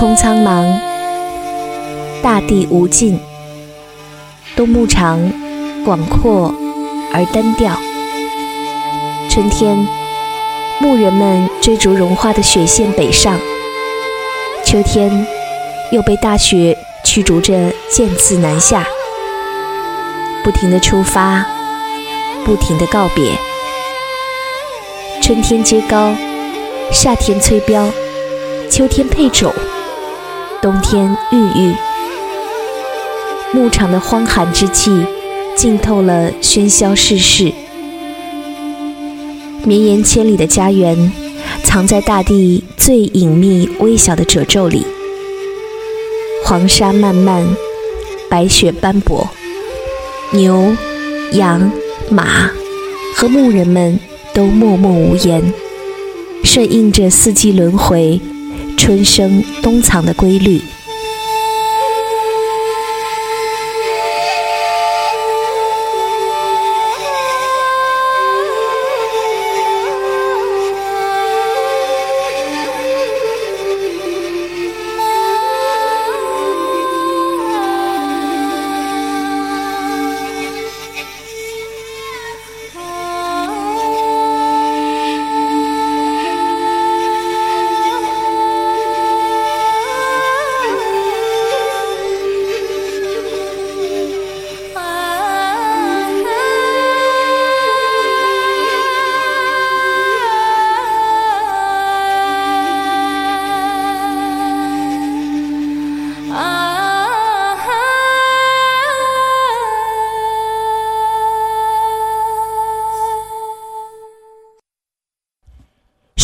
空苍茫，大地无尽，冬牧场广阔而单调。春天，牧人们追逐融化的雪线北上；秋天，又被大雪驱逐着渐次南下。不停的出发，不停的告别。春天接高，夏天催膘，秋天配种。冬天郁郁，牧场的荒寒之气浸透了喧嚣世事。绵延千里的家园，藏在大地最隐秘微小的褶皱里。黄沙漫漫，白雪斑驳，牛、羊、马和牧人们都默默无言，顺应着四季轮回。春生冬藏的规律。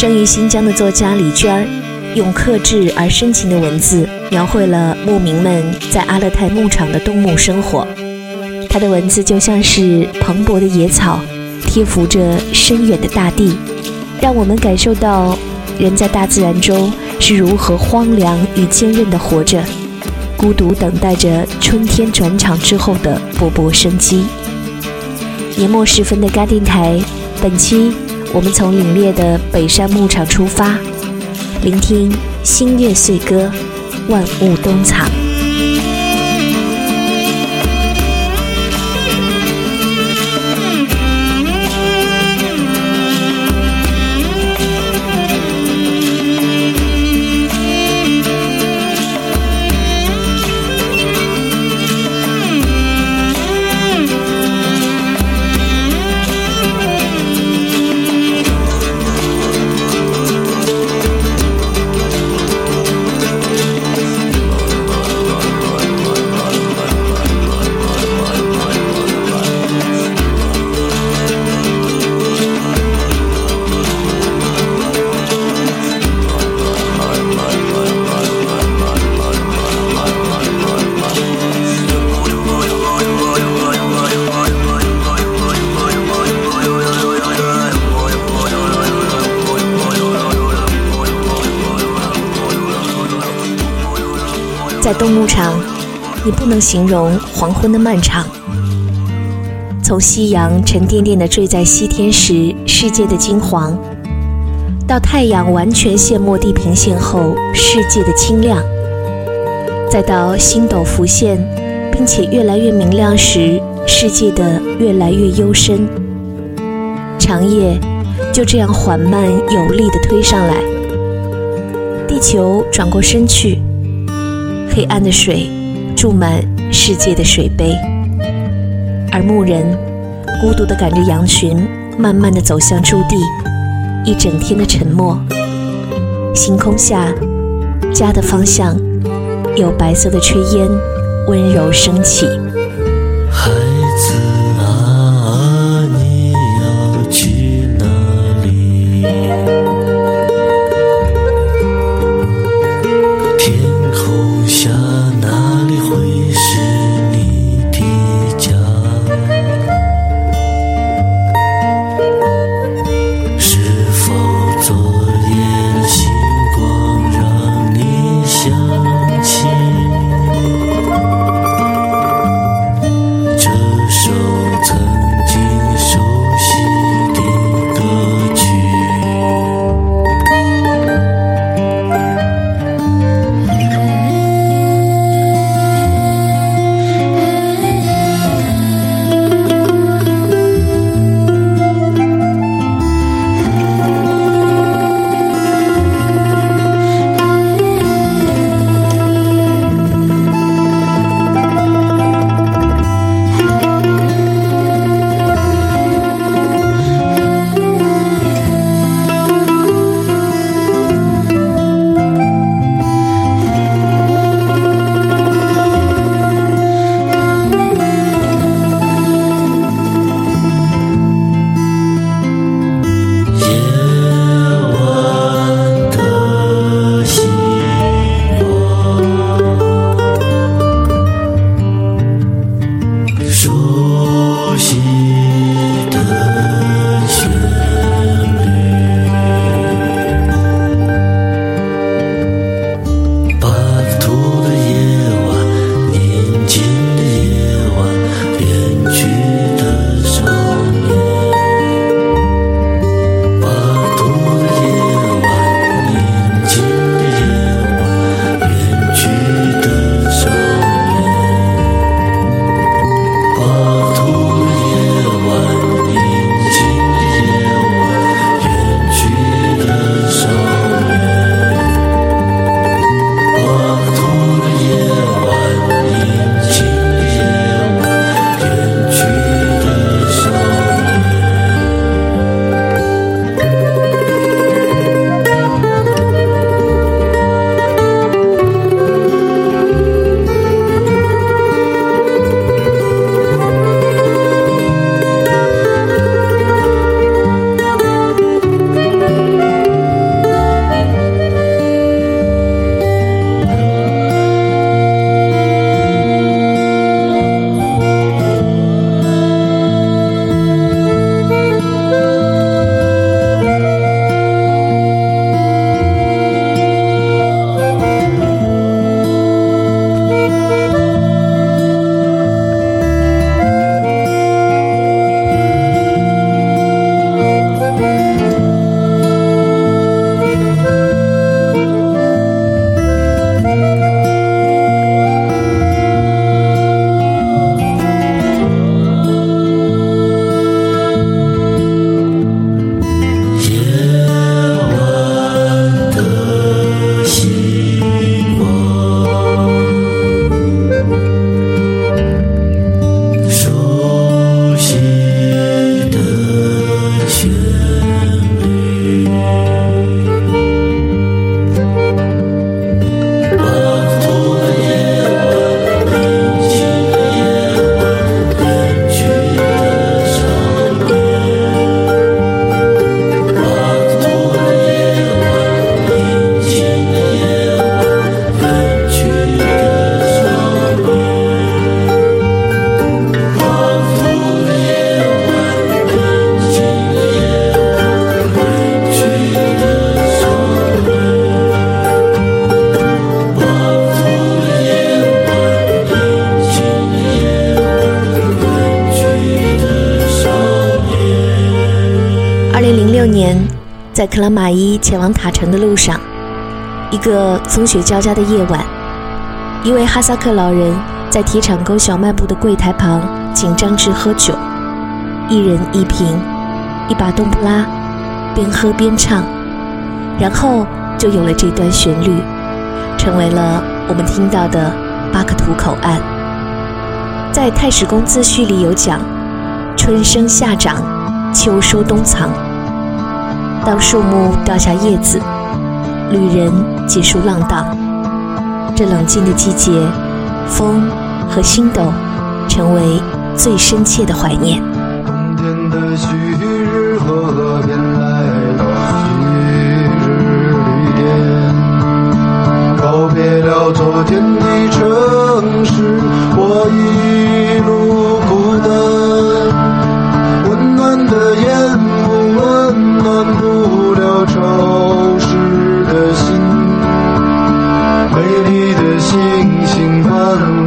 生于新疆的作家李娟儿，用克制而深情的文字，描绘了牧民们在阿勒泰牧场的冬牧生活。他的文字就像是蓬勃的野草，贴服着深远的大地，让我们感受到人在大自然中是如何荒凉与坚韧地活着，孤独等待着春天转场之后的勃勃生机。年末时分的嘎电台，本期。我们从凛冽的北山牧场出发，聆听星月岁歌，万物冬藏。形容黄昏的漫长。从夕阳沉甸甸的坠在西天时，世界的金黄，到太阳完全陷没地平线后，世界的清亮，再到星斗浮现，并且越来越明亮时，世界的越来越幽深。长夜就这样缓慢有力地推上来，地球转过身去。黑暗的水注满世界的水杯，而牧人孤独地赶着羊群，慢慢地走向驻地。一整天的沉默，星空下，家的方向有白色的炊烟温柔升起。年在克拉玛依前往塔城的路上，一个风雪交加的夜晚，一位哈萨克老人在铁厂沟小卖部的柜台旁请张志喝酒，一人一瓶，一把冬不拉，边喝边唱，然后就有了这段旋律，成为了我们听到的巴克图口岸。在太史公自序里有讲：春生夏长，秋收冬藏。当树木掉下叶子，旅人结束浪荡，这冷静的季节，风和星斗成为最深切的怀念。冬天的旭日河边来到昔日绿点，告别了昨天的城市，我一路孤单，温暖的烟潮湿的心，美丽的星星伴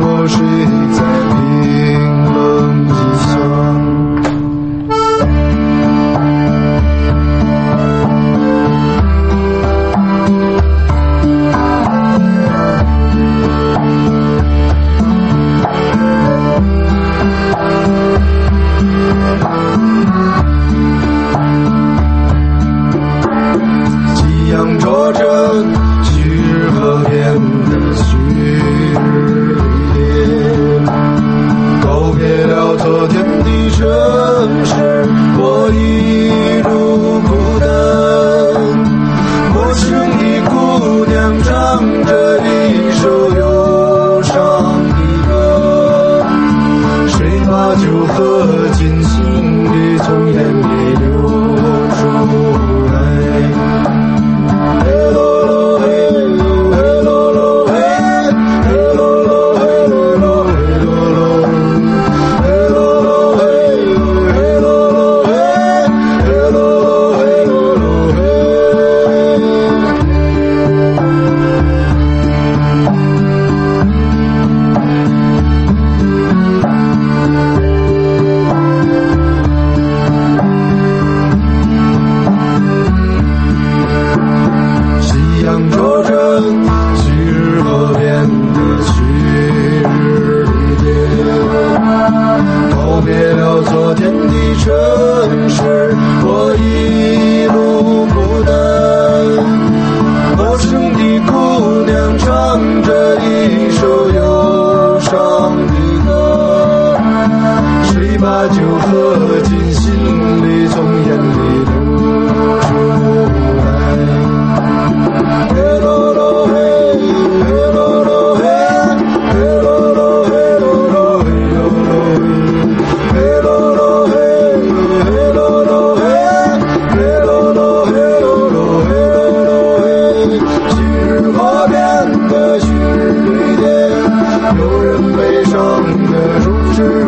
我睡。有人悲伤的注视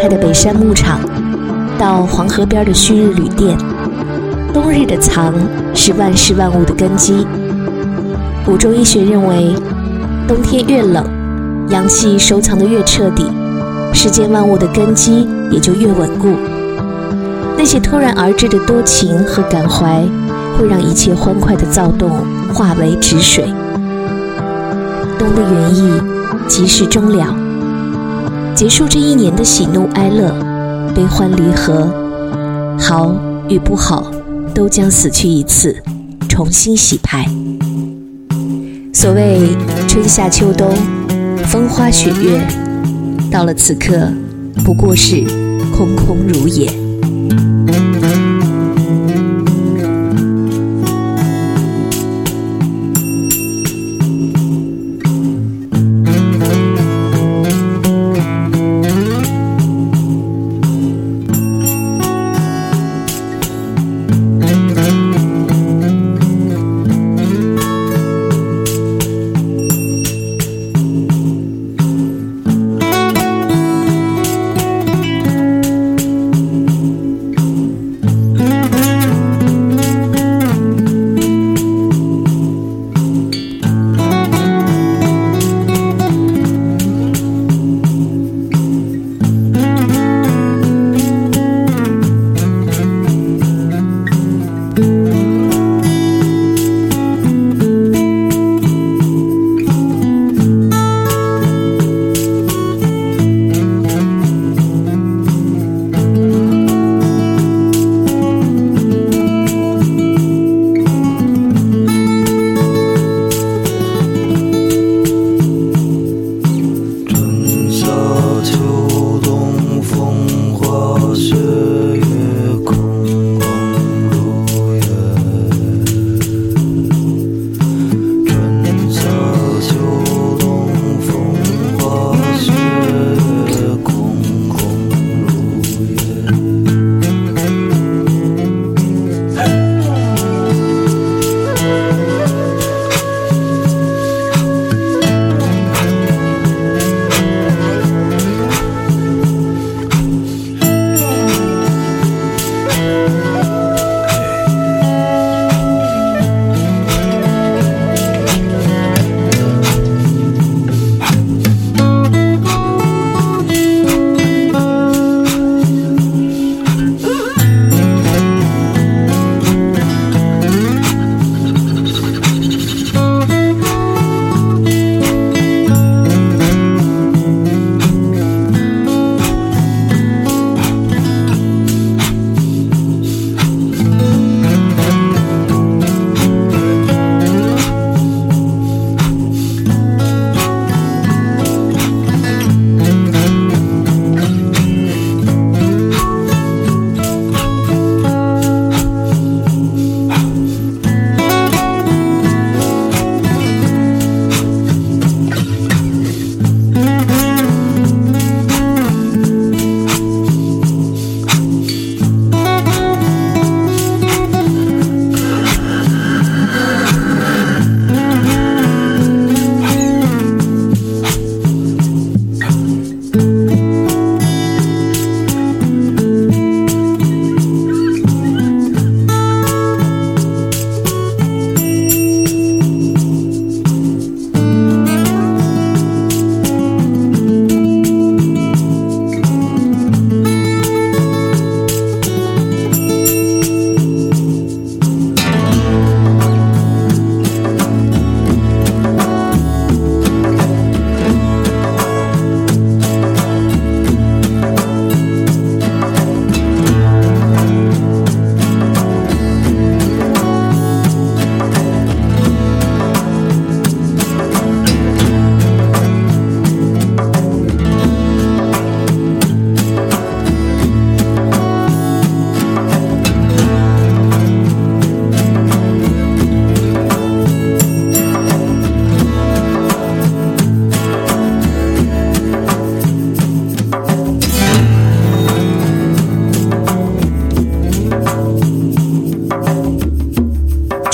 开的北山牧场到黄河边的旭日旅店，冬日的藏是万事万物的根基。古中医学认为，冬天越冷，阳气收藏的越彻底，世间万物的根基也就越稳固。那些突然而至的多情和感怀，会让一切欢快的躁动化为止水。冬的原意即是终了，结束这一年的喜怒哀乐、悲欢离合，好与不好，都将死去一次，重新洗牌。所谓春夏秋冬，风花雪月，到了此刻，不过是空空如也。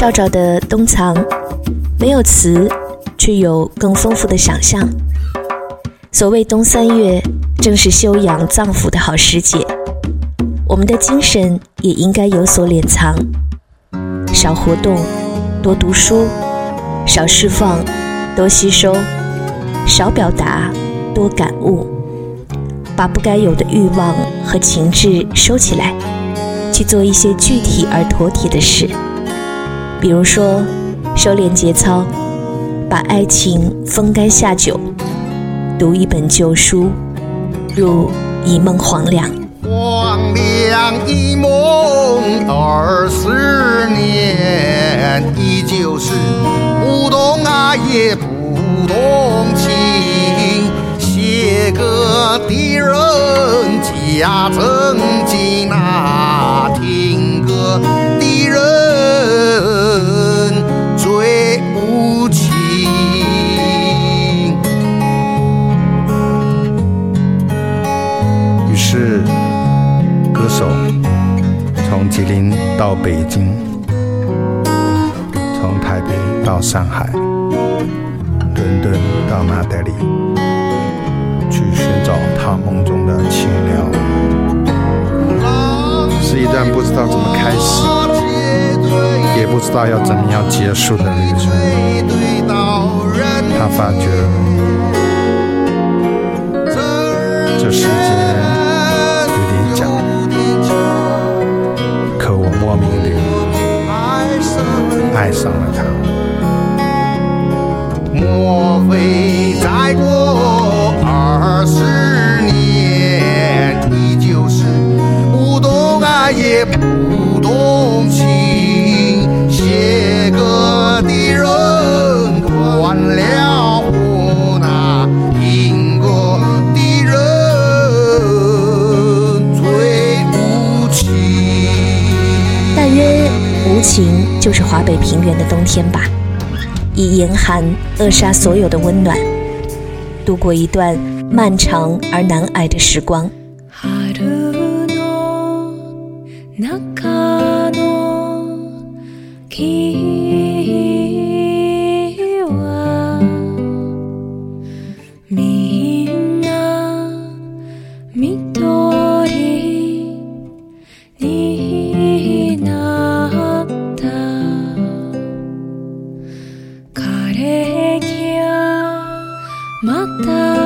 赵赵的冬藏，没有词，却有更丰富的想象。所谓冬三月，正是修养脏腑的好时节。我们的精神也应该有所敛藏，少活动，多读书，少释放，多吸收，少表达，多感悟，把不该有的欲望和情志收起来，去做一些具体而妥帖的事。比如说，收敛节操，把爱情风干下酒，读一本旧书，入一梦黄粱。黄粱一梦二十年，依旧是不懂爱、也不懂情。写个的人家曾经啊。到北京，从台北到上海，伦敦到马德里，去寻找他梦中的清凉。是一段不知道怎么开始，也不知道要怎么样结束的旅程。他发觉，这世界。寒扼杀所有的温暖，度过一段漫长而难挨的时光。れきゃまた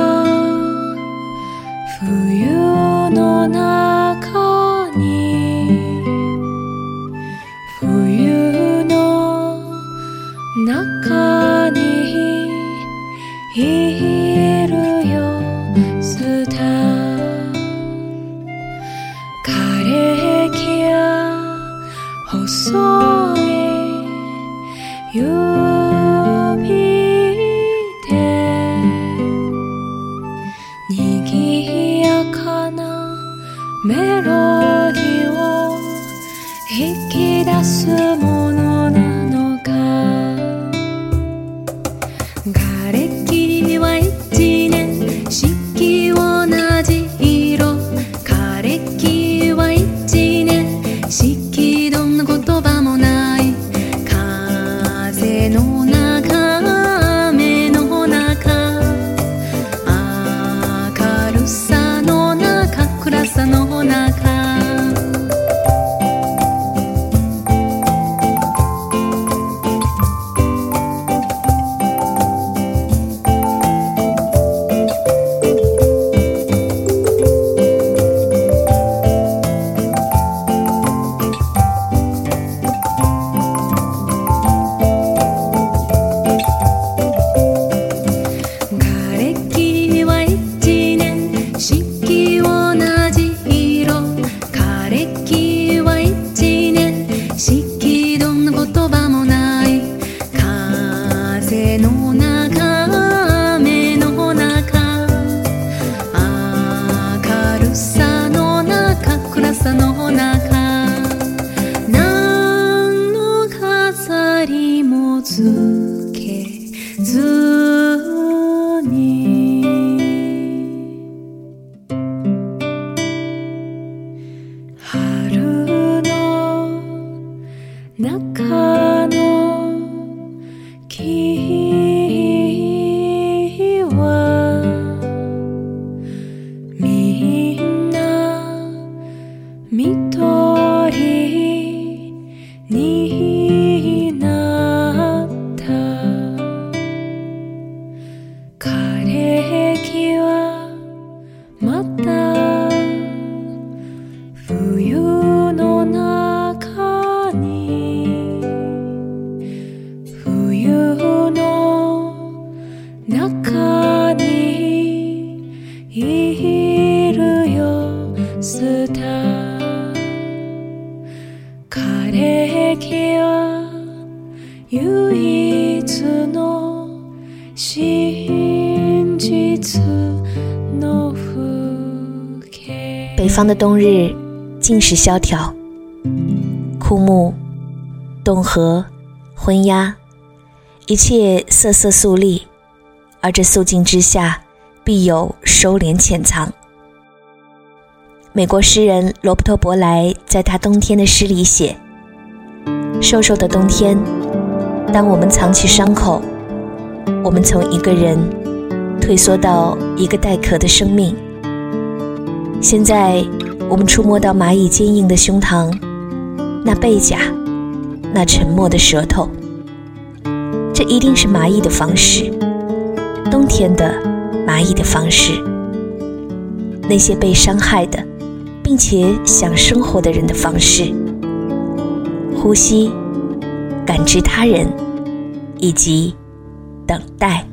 的冬日尽是萧条，枯木、冻河、昏鸦，一切瑟瑟肃立，而这肃静之下，必有收敛潜藏。美国诗人罗伯特·伯莱在他冬天的诗里写：“瘦瘦的冬天，当我们藏起伤口，我们从一个人退缩到一个带壳的生命。现在，我们触摸到蚂蚁坚硬的胸膛，那背甲，那沉默的舌头。这一定是蚂蚁的方式，冬天的蚂蚁的方式。那些被伤害的，并且想生活的人的方式。呼吸，感知他人，以及等待。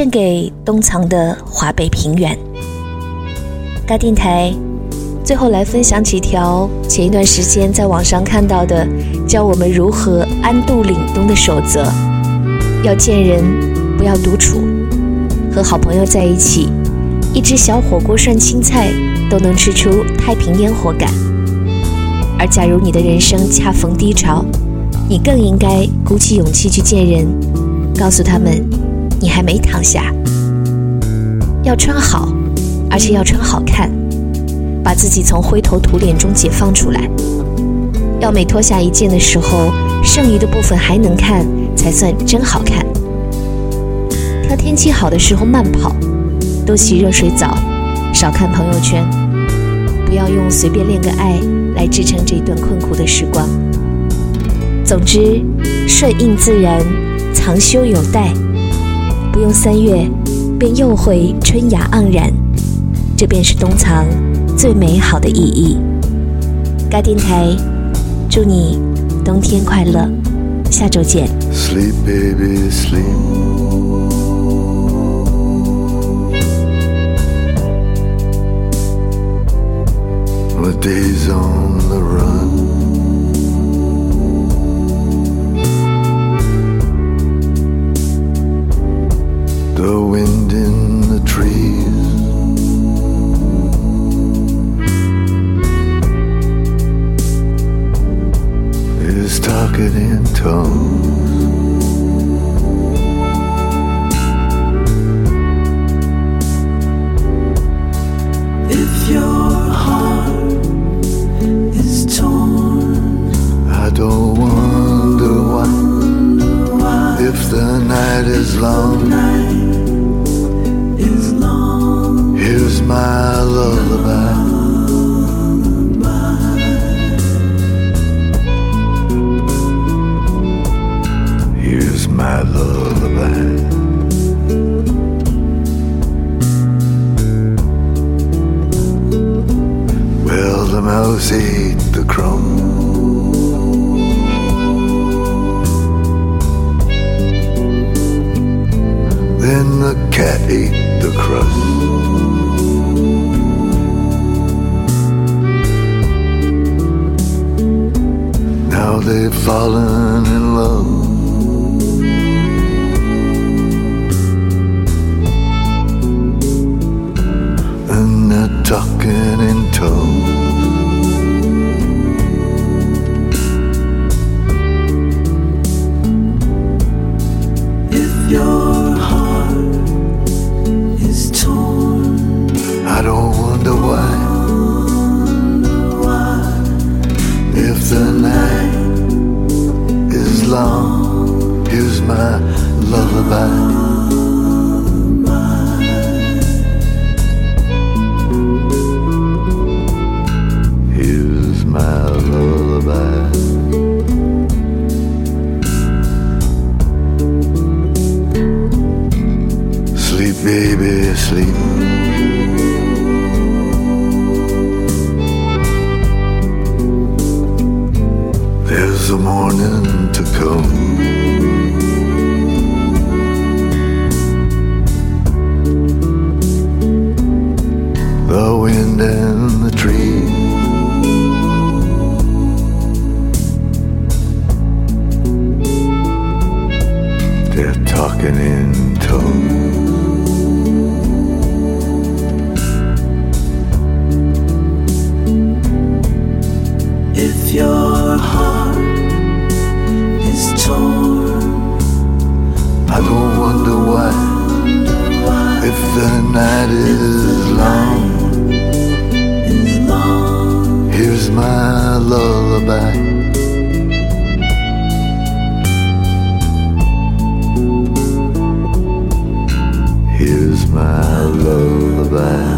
献给东藏的华北平原。大电台，最后来分享几条前一段时间在网上看到的，教我们如何安度凛冬的守则：要见人，不要独处，和好朋友在一起，一只小火锅涮青菜都能吃出太平烟火感。而假如你的人生恰逢低潮，你更应该鼓起勇气去见人，告诉他们你还没躺下。要穿好，而且要穿好看，把自己从灰头土脸中解放出来。要每脱下一件的时候，剩余的部分还能看，才算真好看。挑天气好的时候慢跑，多洗热水澡，少看朋友圈，不要用随便恋个爱。来支撑这段困苦的时光。总之，顺应自然，藏修有待，不用三月，便又会春芽盎然。这便是冬藏最美好的意义。该电台，祝你冬天快乐，下周见。Sleep, baby, sleep. The day's on The wind in the trees. Is talking in tongues. If your heart is torn, I don't wonder why. If the night is long, is long, here's my lullaby. Here's my lullaby.